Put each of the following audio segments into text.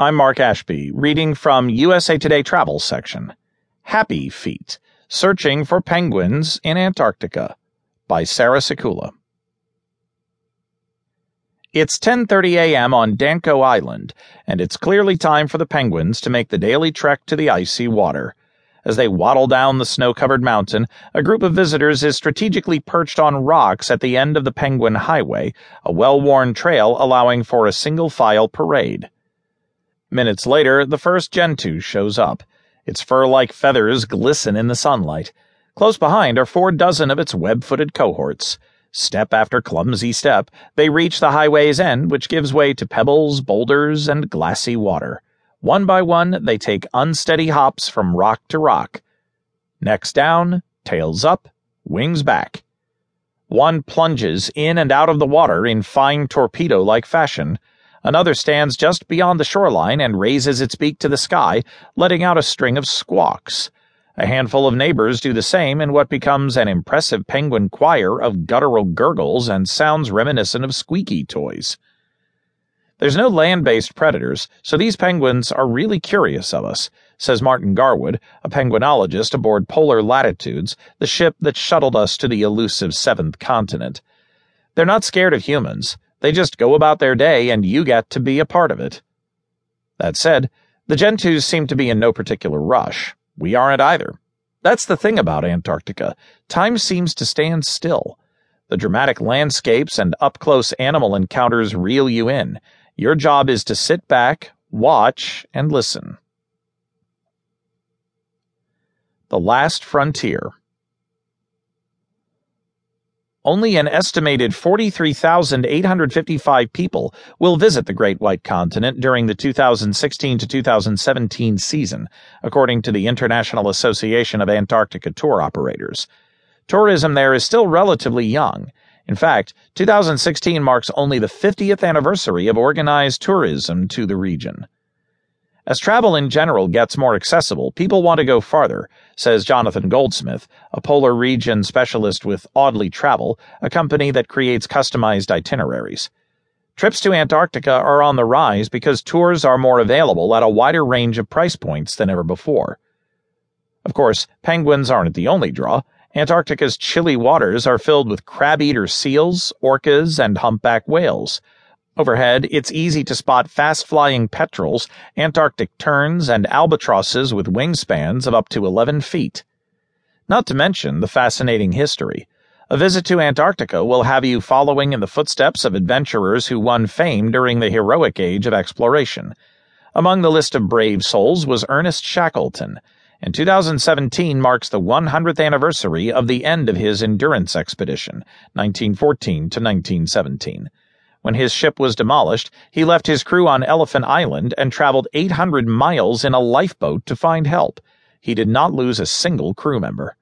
I'm Mark Ashby, reading from USA Today Travel section. Happy Feet Searching for Penguins in Antarctica by Sarah Sekula. It's 10:30 a.m. on Danco Island, and it's clearly time for the penguins to make the daily trek to the icy water. As they waddle down the snow-covered mountain, a group of visitors is strategically perched on rocks at the end of the Penguin Highway, a well-worn trail allowing for a single-file parade. Minutes later, the first Gentoo shows up. Its fur-like feathers glisten in the sunlight. Close behind are four dozen of its web-footed cohorts. Step after clumsy step, they reach the highway's end, which gives way to pebbles, boulders, and glassy water. One by one, they take unsteady hops from rock to rock. Necks down, tails up, wings back. One plunges in and out of the water in fine torpedo like fashion. Another stands just beyond the shoreline and raises its beak to the sky, letting out a string of squawks. A handful of neighbors do the same in what becomes an impressive penguin choir of guttural gurgles and sounds reminiscent of squeaky toys. There's no land based predators, so these penguins are really curious of us, says Martin Garwood, a penguinologist aboard Polar Latitudes, the ship that shuttled us to the elusive seventh continent. They're not scared of humans. They just go about their day and you get to be a part of it. That said, the Gentoos seem to be in no particular rush. We aren't either. That's the thing about Antarctica. Time seems to stand still. The dramatic landscapes and up close animal encounters reel you in. Your job is to sit back, watch, and listen. The Last Frontier only an estimated 43,855 people will visit the Great White Continent during the 2016 to 2017 season, according to the International Association of Antarctica Tour Operators. Tourism there is still relatively young. In fact, 2016 marks only the 50th anniversary of organized tourism to the region. As travel in general gets more accessible, people want to go farther, says Jonathan Goldsmith, a polar region specialist with Audley Travel, a company that creates customized itineraries. Trips to Antarctica are on the rise because tours are more available at a wider range of price points than ever before. Of course, penguins aren't the only draw. Antarctica's chilly waters are filled with crab eater seals, orcas, and humpback whales. Overhead, it's easy to spot fast flying petrels, Antarctic terns, and albatrosses with wingspans of up to 11 feet. Not to mention the fascinating history. A visit to Antarctica will have you following in the footsteps of adventurers who won fame during the heroic age of exploration. Among the list of brave souls was Ernest Shackleton, and 2017 marks the 100th anniversary of the end of his endurance expedition, 1914 to 1917. When his ship was demolished, he left his crew on Elephant Island and traveled 800 miles in a lifeboat to find help. He did not lose a single crew member.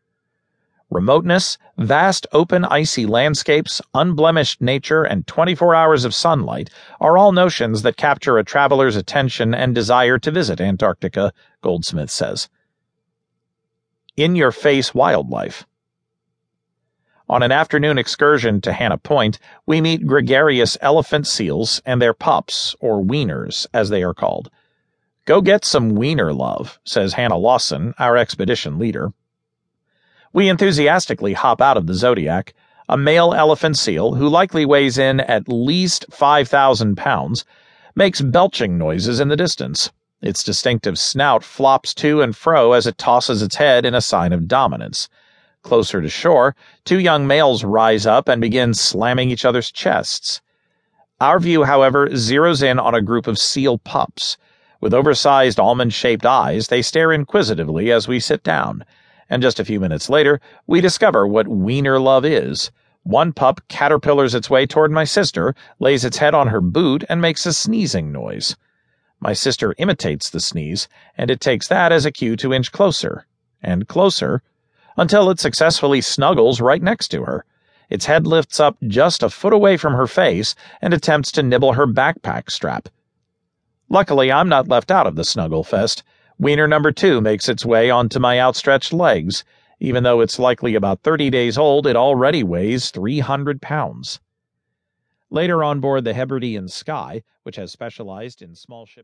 Remoteness, vast open icy landscapes, unblemished nature, and 24 hours of sunlight are all notions that capture a traveler's attention and desire to visit Antarctica, Goldsmith says. In your face wildlife. On an afternoon excursion to Hannah Point, we meet gregarious elephant seals and their pups, or weaners, as they are called. Go get some weaner love, says Hannah Lawson, our expedition leader. We enthusiastically hop out of the Zodiac. A male elephant seal, who likely weighs in at least 5,000 pounds, makes belching noises in the distance. Its distinctive snout flops to and fro as it tosses its head in a sign of dominance. Closer to shore, two young males rise up and begin slamming each other's chests. Our view, however, zeroes in on a group of seal pups. With oversized almond shaped eyes, they stare inquisitively as we sit down. And just a few minutes later, we discover what weaner love is. One pup caterpillars its way toward my sister, lays its head on her boot, and makes a sneezing noise. My sister imitates the sneeze, and it takes that as a cue to inch closer, and closer, until it successfully snuggles right next to her. Its head lifts up just a foot away from her face and attempts to nibble her backpack strap. Luckily, I'm not left out of the snuggle fest. Weaner number two makes its way onto my outstretched legs. Even though it's likely about 30 days old, it already weighs 300 pounds. Later on board the Hebridean Sky, which has specialized in small ships.